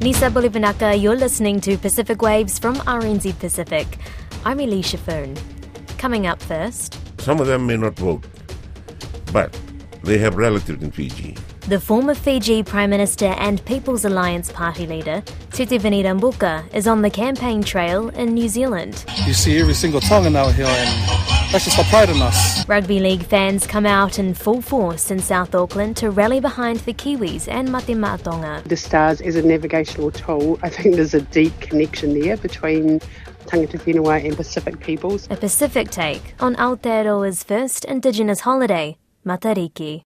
Nisa Bolivanaka, you're listening to Pacific Waves from RNZ Pacific. I'm Elisha Foon. Coming up first. Some of them may not vote, but they have relatives in Fiji. The former Fiji Prime Minister and People's Alliance Party leader, Sitiveni Rabuka, is on the campaign trail in New Zealand. You see every single Tongan out here, and that's just a pride in us. Rugby league fans come out in full force in South Auckland to rally behind the Kiwis and Mate Ma'atonga. The stars is a navigational tool, I think there's a deep connection there between tangata whenua and Pacific peoples. A Pacific take on Aotearoa's first Indigenous holiday, Matariki.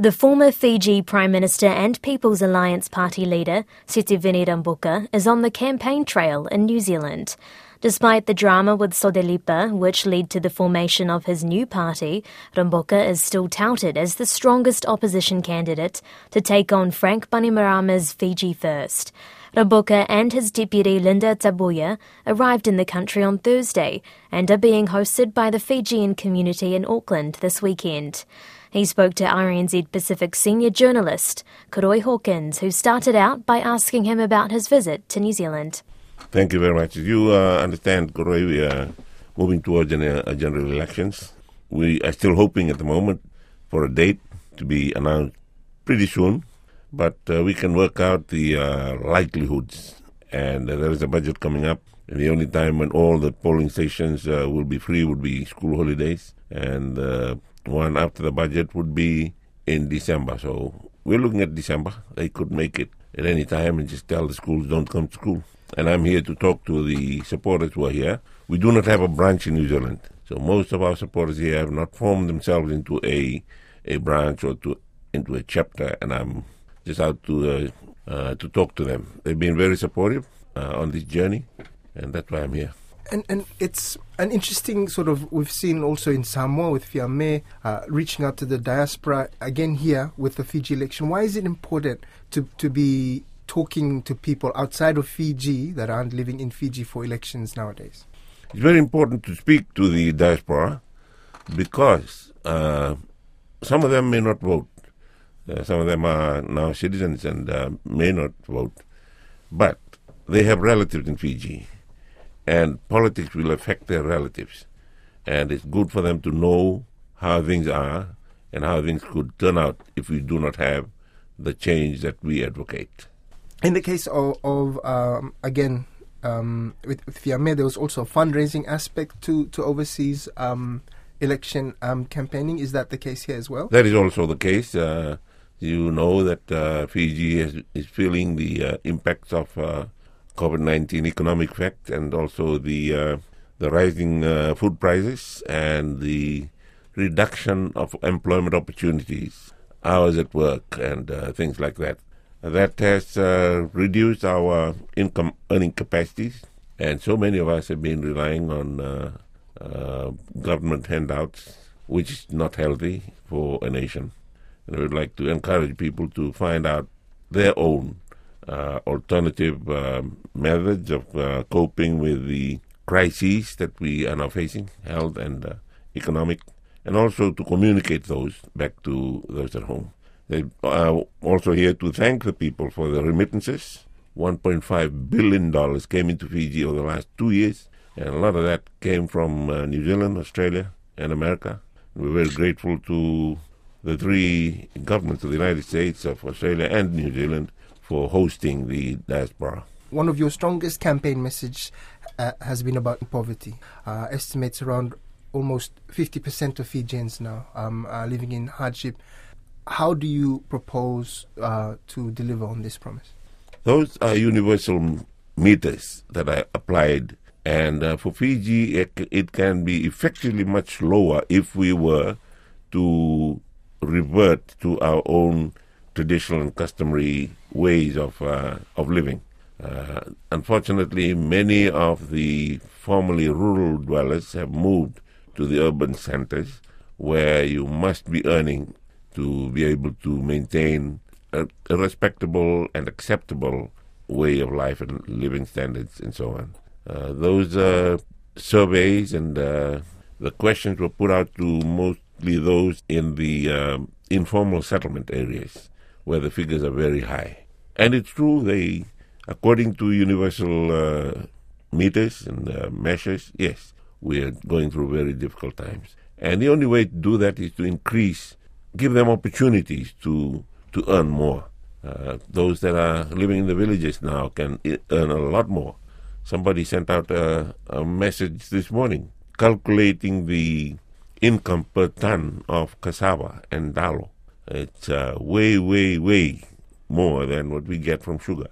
The former Fiji Prime Minister and People's Alliance Party leader, Sitiveni Rabuka, is on the campaign trail in New Zealand. Despite the drama with SODELPA, which led to the formation of his new party, Rabuka is still touted as the strongest opposition candidate to take on Frank Bainimarama's Fiji First. Rabuka and his deputy Lynda Tabuya arrived in the country on Thursday and are being hosted by the Fijian community in Auckland this weekend. He spoke to RNZ Pacific senior journalist Koroi Hawkins, who started out by asking him about his visit to New Zealand. Thank you very much. You uh, understand, Koroi, we are moving towards a, a general elections. We are still hoping at the moment for a date to be announced pretty soon, but uh, we can work out the uh, likelihoods. And uh, there is a budget coming up. The only time when all the polling stations uh, will be free would be school holidays. And uh, one after the budget would be in December. So we're looking at December. They could make it at any time and just tell the schools don't come to school. And I'm here to talk to the supporters who are here. We do not have a branch in New Zealand. So most of our supporters here have not formed themselves into a a branch or to into a chapter, and I'm just out to uh, uh, to talk to them. They've been very supportive uh, on this journey, and that's why I'm here and and it's an interesting sort of we've seen also in Samoa with Fiame uh, reaching out to the diaspora again here with the Fiji election. Why is it important to to be talking to people outside of Fiji that aren't living in Fiji for elections nowadays? It's very important to speak to the diaspora because uh, some of them may not vote. Uh, some of them are now citizens and uh, may not vote, but they have relatives in Fiji and politics will affect their relatives. And it's good for them to know how things are and how things could turn out if we do not have the change that we advocate. In the case of, of um, again, um, with, with Fiame, there was also a fundraising aspect to, to overseas um, election um, campaigning. Is that the case here as well? That is also the case. Uh, you know that uh, Fiji is, is feeling the uh, impacts of uh, COVID-19 economic effect and also the uh, the rising uh, food prices and the reduction of employment opportunities, hours at work, and uh, things like that. That has uh, reduced our income earning capacities, and so many of us have been relying on uh, uh, government handouts, which is not healthy for a nation. And I would like to encourage people to find out their own alternative um, methods of uh, coping with the crises that we are now facing, health and uh, economic, and also to communicate those back to those at home. They are also here to thank the people for the remittances. $1.5 billion came into Fiji over the last two years, and a lot of that came from uh, New Zealand, Australia, and America. We're very grateful to the three governments of the United States, of Australia, and New Zealand for hosting the diaspora. One of your strongest campaign message uh, has been about poverty. Uh, estimates around almost 50% of Fijians now um, are living in hardship. How do you propose uh, to deliver on this promise? Those are universal meters that are applied, and uh, for Fiji, it, it can be effectively much lower if we were to revert to our own traditional and customary ways of uh, of living. Uh, unfortunately, many of the formerly rural dwellers have moved to the urban centers where you must be earning to be able to maintain a, a respectable and acceptable way of life and living standards and so on. Uh, those uh, surveys and uh, the questions were put out to mostly those in the um, informal settlement areas where the figures are very high. And it's true, they, according to universal uh, meters and uh, measures, yes, we are going through very difficult times. And the only way to do that is to increase, give them opportunities to to earn more. Uh, those that are living in the villages now can earn a lot more. Somebody sent out a, a message this morning calculating the income per ton of cassava and dalo. It's uh, way, way, way more than what we get from sugar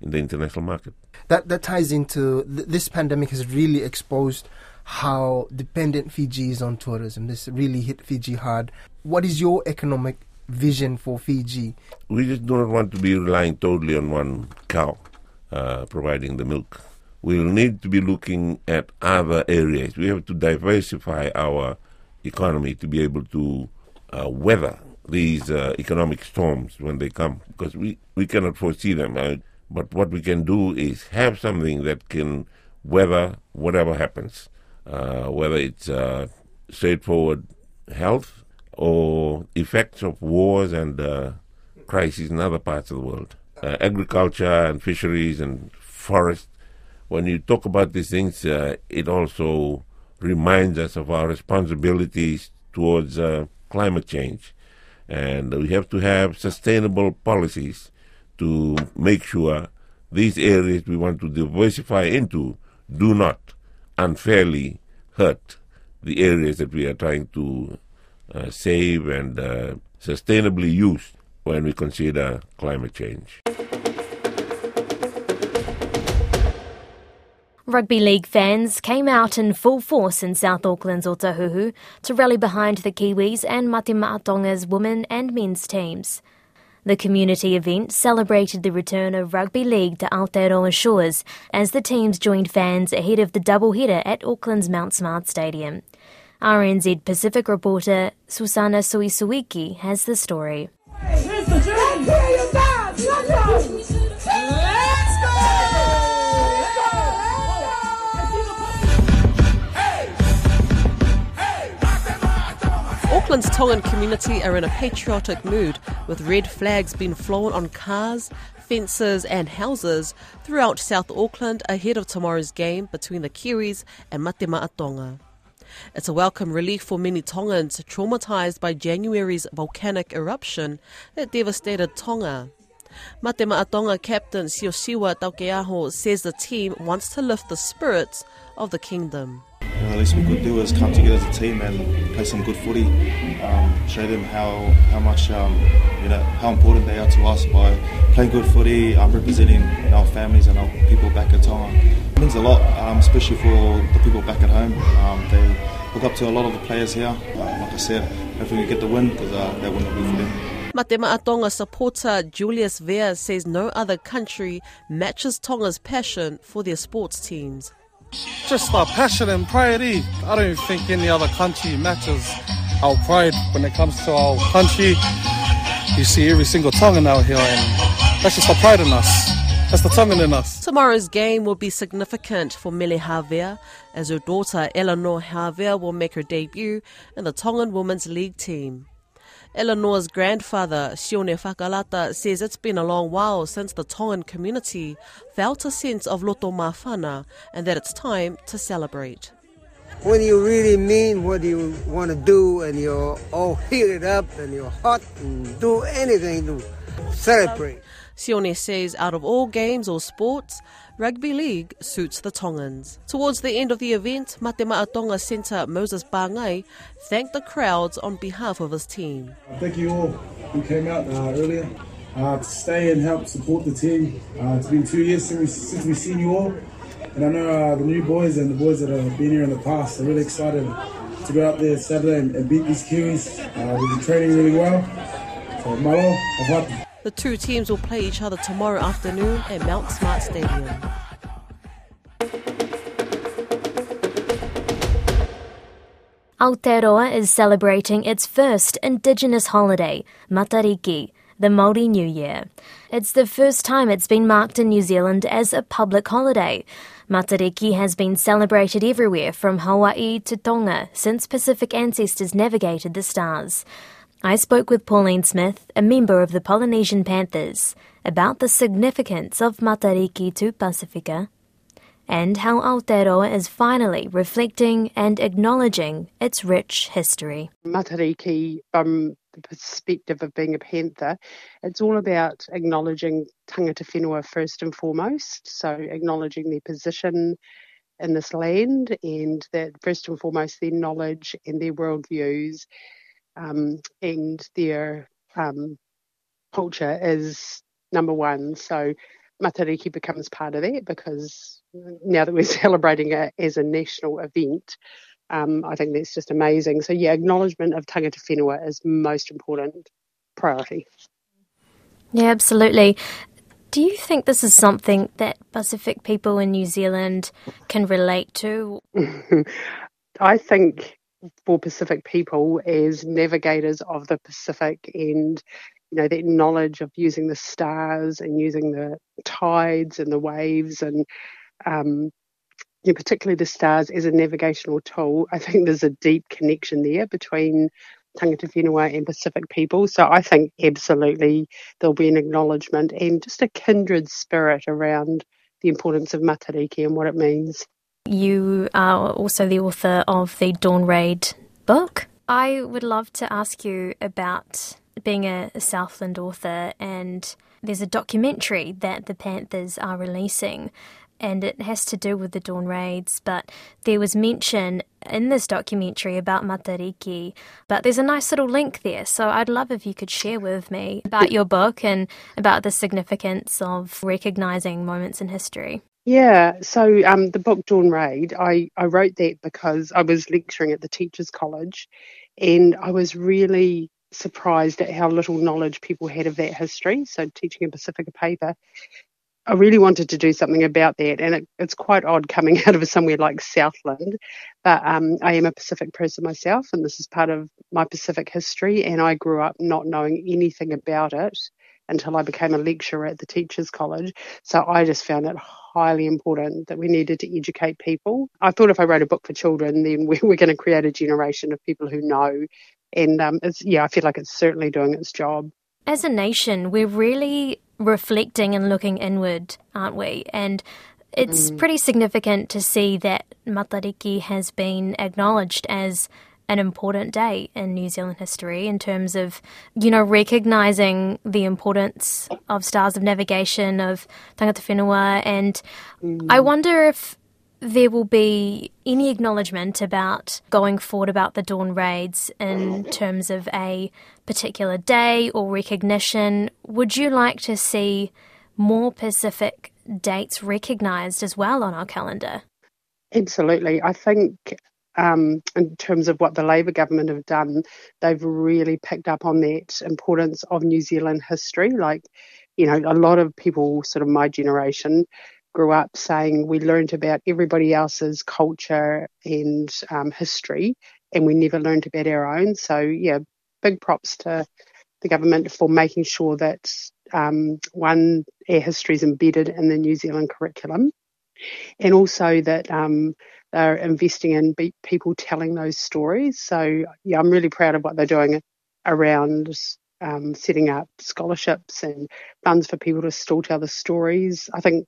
in the international market. That that ties into th- this pandemic has really exposed how dependent Fiji is on tourism. This really hit Fiji hard. What is your economic vision for Fiji? We just do not want to be relying totally on one cow uh, providing the milk. We'll need to be looking at other areas. We have to diversify our economy to be able to uh, weather these uh, economic storms when they come because we, we cannot foresee them. Uh, but what we can do is have something that can weather whatever happens, uh, whether it's uh, straightforward health or effects of wars and uh, crises in other parts of the world. Uh, agriculture and fisheries and forests. When you talk about these things, it also reminds us of our responsibilities towards climate change and we have to have sustainable policies to make sure these areas we want to diversify into do not unfairly hurt the areas that we are trying to uh, save and uh, sustainably use when we consider climate change. Rugby League fans came out in full force in South Auckland's Otahuhu to rally behind the Kiwis and Ma'a women and men's teams. The community event celebrated the return of rugby league to Aotearoa shores as the teams joined fans ahead of the doubleheader at Auckland's Mount Smart Stadium. RNZ Pacific reporter Susana Suisuiki has the story. Auckland's Tongan community are in a patriotic mood, with red flags being flown on cars, fences, and houses throughout South Auckland ahead of tomorrow's game between the Kiwis and Mate Tonga. It's a welcome relief for many Tongans traumatised by January's volcanic eruption that devastated Tonga. Mate Tonga captain Siosiua Taukei'aho says the team wants to lift the spirits of the kingdom the least we could do is come together as a team and play some good footy. Um, show them how how much um, you know how important they are to us by playing good footy, um, representing our families and our people back at Tonga. It means a lot, um, especially for the people back at home. Um, they look up to a lot of the players here. Uh, like I said, hopefully we get the win because uh, that will be for them. Mate Tonga supporter Julius Vea says no other country matches Tonga's passion for their sports teams. Just our passion and pride. Eh? I don't think any other country matches our pride when it comes to our country. You see every single Tongan out here, and that's just the pride in us. That's the Tongan in us. Tomorrow's game will be significant for Mele Havea, as her daughter Eleanor Havea will make her debut in the Tongan Women's League team. Eleanor's grandfather, Sione Fakalata, says it's been a long while since the Tongan community felt a sense of loto mafana and that it's time to celebrate. When you really mean what you want to do and you're all heated up and you're hot and do anything to celebrate. Sione says out of all games or sports, rugby league suits the Tongans. Towards the end of the event, Mate Tonga centre Moses Bangai thanked the crowds on behalf of his team. Thank you all who came out uh, earlier uh, to stay and help support the team. Uh, it's been two years since, we, since we've seen you all. And I know uh, the new boys and the boys that have been here in the past are really excited to go out there Saturday and, and beat these Kiwis. Uh, we've been training really well. So, malo, I've the two teams will play each other tomorrow afternoon at Mount Smart Stadium. Aotearoa is celebrating its first Indigenous holiday, Matariki, the Māori New Year. It's the first time it's been marked in New Zealand as a public holiday. Matariki has been celebrated everywhere from Hawaii to Tonga since Pacific ancestors navigated the stars. I spoke with Pauline Smith, a member of the Polynesian Panthers, about the significance of Matariki to Pacifica and how Aotearoa is finally reflecting and acknowledging its rich history. Matariki, from the perspective of being a panther, it's all about acknowledging tangata whenua first and foremost, so acknowledging their position in this land and that first and foremost their knowledge and their worldviews um, and their um, culture is number one. So Matariki becomes part of that because now that we're celebrating it as a national event, um, I think that's just amazing. So yeah, acknowledgement of tangata whenua is most important priority. Yeah, absolutely. Do you think this is something that Pacific people in New Zealand can relate to? I think for Pacific people as navigators of the Pacific and you know that knowledge of using the stars and using the tides and the waves and um, you know, particularly the stars as a navigational tool. I think there's a deep connection there between tangata whenua and Pacific people. So I think absolutely there'll be an acknowledgement and just a kindred spirit around the importance of Matariki and what it means. You are also the author of the Dawn Raid book. I would love to ask you about being a, Southland author, and there's a documentary that the Panthers are releasing and it has to do with the dawn raids. But there was mention in this documentary about Matariki, but there's a nice little link there. So I'd love if you could share with me about your book and about the significance of recognizing moments in history. Yeah, so um, the book Dawn Raid, I, I wrote that because I was lecturing at the Teachers College and I was really surprised at how little knowledge people had of that history. So, teaching a Pacifica paper, I really wanted to do something about that, and it, it's quite odd coming out of somewhere like Southland. But um, I am a Pacific person myself, and this is part of my Pacific history. And I grew up not knowing anything about it until I became a lecturer at the Teachers College. So I just found it highly important that we needed to educate people. I thought if I wrote a book for children, then we we're going to create a generation of people who know. And um, it's, yeah, I feel like it's certainly doing its job. As a nation, we're really reflecting and looking inward, aren't we? And it's mm. pretty significant to see that Matariki has been acknowledged as an important day in New Zealand history in terms of, you know, recognising the importance of stars of navigation, of tangata whenua, and mm. I wonder if there will be any acknowledgement about going forward about the dawn raids in terms of a particular day or recognition. Would you like to see more Pacific dates recognised as well on our calendar? Absolutely. I think um, in terms of what the Labour government have done, they've really picked up on that importance of New Zealand history. Like, you know, a lot of people, sort of my generation, grew up saying we learned about everybody else's culture and um, history, and we never learned about our own. So, yeah, big props to the government for making sure that um, one, our history is embedded in the New Zealand curriculum, and also that um, they're investing in people telling those stories. So yeah, I'm really proud of what they're doing around um, setting up scholarships and funds for people to still tell the stories. I think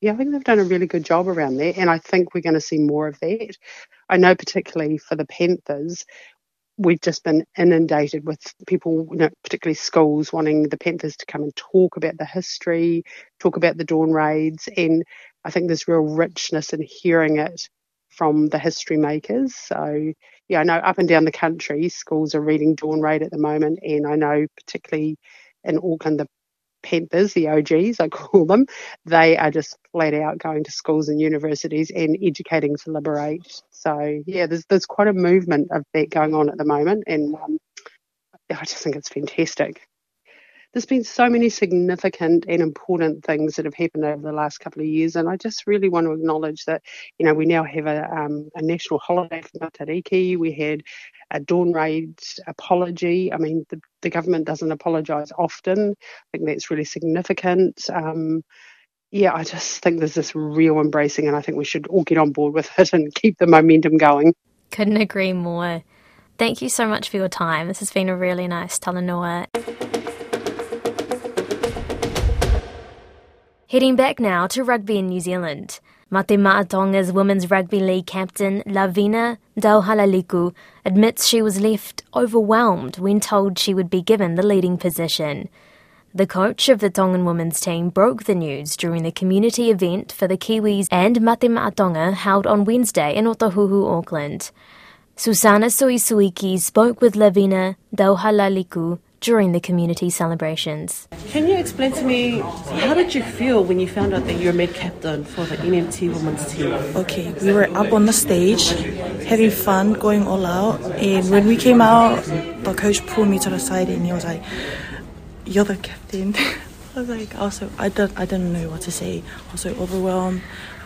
yeah, I think they've done a really good job around that, and I think we're going to see more of that. I know, particularly for the Panthers, we've just been inundated with people, you know, particularly schools, wanting the Panthers to come and talk about the history, talk about the dawn raids, and I think there's real richness in hearing it from the history makers. So, yeah, I know up and down the country, schools are reading Dawn Raid at the moment, and I know particularly in Auckland, the Panthers, the OGs, I call them, they are just flat out going to schools and universities and educating to liberate. So, yeah, there's there's quite a movement of that going on at the moment, and um, I just think it's fantastic there's been so many significant and important things that have happened over the last couple of years, and I just really want to acknowledge that you know we now have a, um, a national holiday for Matariki. We had a dawn raid apology. I mean, the, the government doesn't apologise often. I think that's really significant. Um, yeah, I just think there's this real embracing, and I think we should all get on board with it and keep the momentum going. Couldn't agree more. Thank you so much for your time. This has been a really nice talanoa. Heading back now to rugby in New Zealand. Mate Ma'atonga's Women's Rugby League captain Lavinia Tauhalaliku admits she was left overwhelmed when told she would be given the leading position. The coach of the Tongan women's team broke the news during the community event for the Kiwis and Mate Ma'atonga held on Wednesday in Otahuhu, Auckland. Susana Suisuiki spoke with Lavinia Tauhalaliku during the community celebrations. Can you explain to me how did you feel when you found out that you were made captain for the NMT women's team? Okay, we were up on the stage having fun, going all out, and when we came out, the coach pulled me to the side and he was like, "You're the captain." I was like, also, I don't, I didn't know what to say. Also overwhelmed,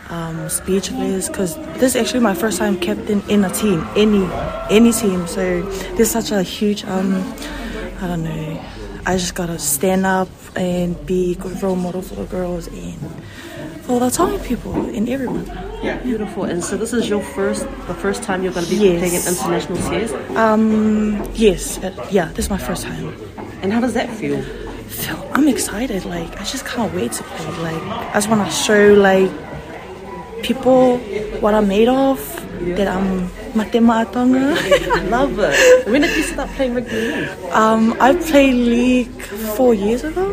um, speechless, because this is actually my first time captain in a team, any, any team. So this is such a huge um, I don't know. I just gotta stand up and be a good role model for the girls and for the Tongan people and everyone. Yeah, beautiful. And so this is your first, the first time you're going to be Yes. playing in international series. Um, yes, uh, yeah, this is my first time. And how does that feel? Feel- I'm excited. Like I just can't wait to play. Like I just want to show like people what I'm made of. That I'm matema atonga. Love it. When did you start playing rugby league? Um, I played league four years ago.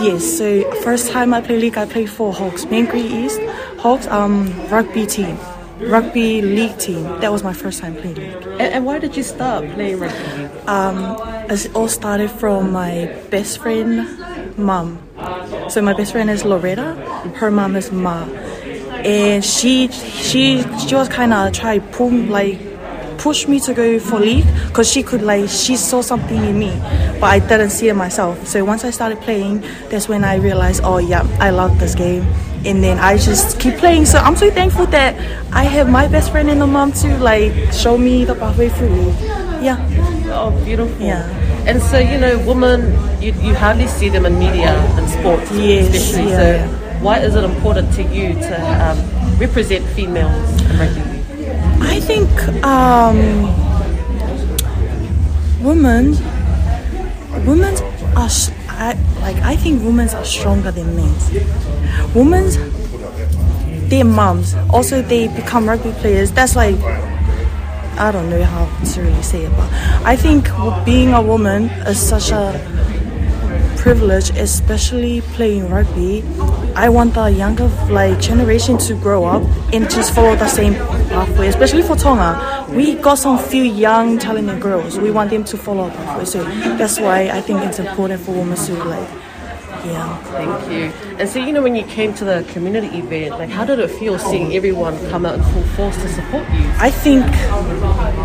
Yes, so first time I played league, I played for Hawks, Mangere East Hawks um rugby team, rugby league team. That was my first time playing league. And, and why did you start playing rugby? Um, it all started from my best friend, mum. So my best friend is Loretta. Her mom is Ma, and she she she was kind of try pull like push me to go for league because she could like she saw something in me, but I didn't see it myself. So once I started playing, that's when I realized, oh yeah, I love this game. And then I just keep playing. So I'm so thankful that I have my best friend and the mom to like show me the pathway through. Yeah. Oh, beautiful. Yeah. And so, you know, women, you, you hardly see them in media and sports, Yes, especially. yeah, so, yeah. Why is it important to you to um, represent females in rugby? I think um, women, women are I, like I think women are stronger than men. Women, their moms also they become rugby players. That's like I don't know how to really say it, but I think being a woman is such a privilege, especially playing rugby. I want the younger like generation to grow up and just follow the same pathway, especially for Tonga. We got some few young talented girls. We want them to follow our pathway. So that's why I think it's important for women to like yeah. Thank you. And so, you know, when you came to the community event, like, how did it feel seeing everyone come out in full force to support you? I think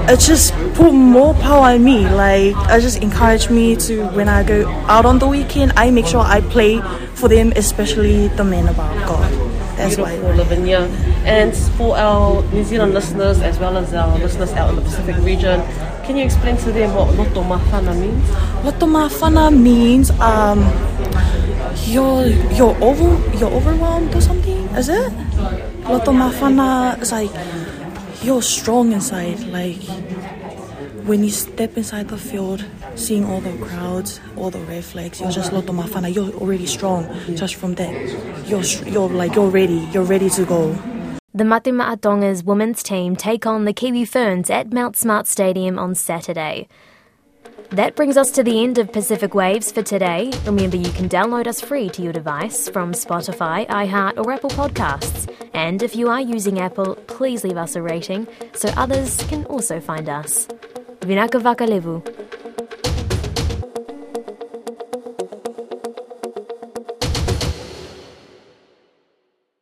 it just put more power in me. Like it just encouraged me to when I go out on the weekend, I make sure I play for them, especially the men about God. That's why. Beautiful, Lavinia. And for our New Zealand listeners, as well as our listeners out in the Pacific region, can you explain to them what Loto Mafana means? Loto mafana means um you're you're over you're overwhelmed or something, is it? Loto mafana is like you're strong inside, like when you step inside the field, seeing all the crowds, all the red flags, you're just loto mafana. You're already strong just from that. You're you're like you're ready. You're ready to go. The Mate Ma'atonga's women's team take on the Kiwi Ferns at Mount Smart Stadium on Saturday. That brings us to the end of Pacific Waves for today. Remember, you can download us free to your device from Spotify, iHeart, or Apple Podcasts. And if you are using Apple, please leave us a rating so others can also find us. Vinaka Vakalevu.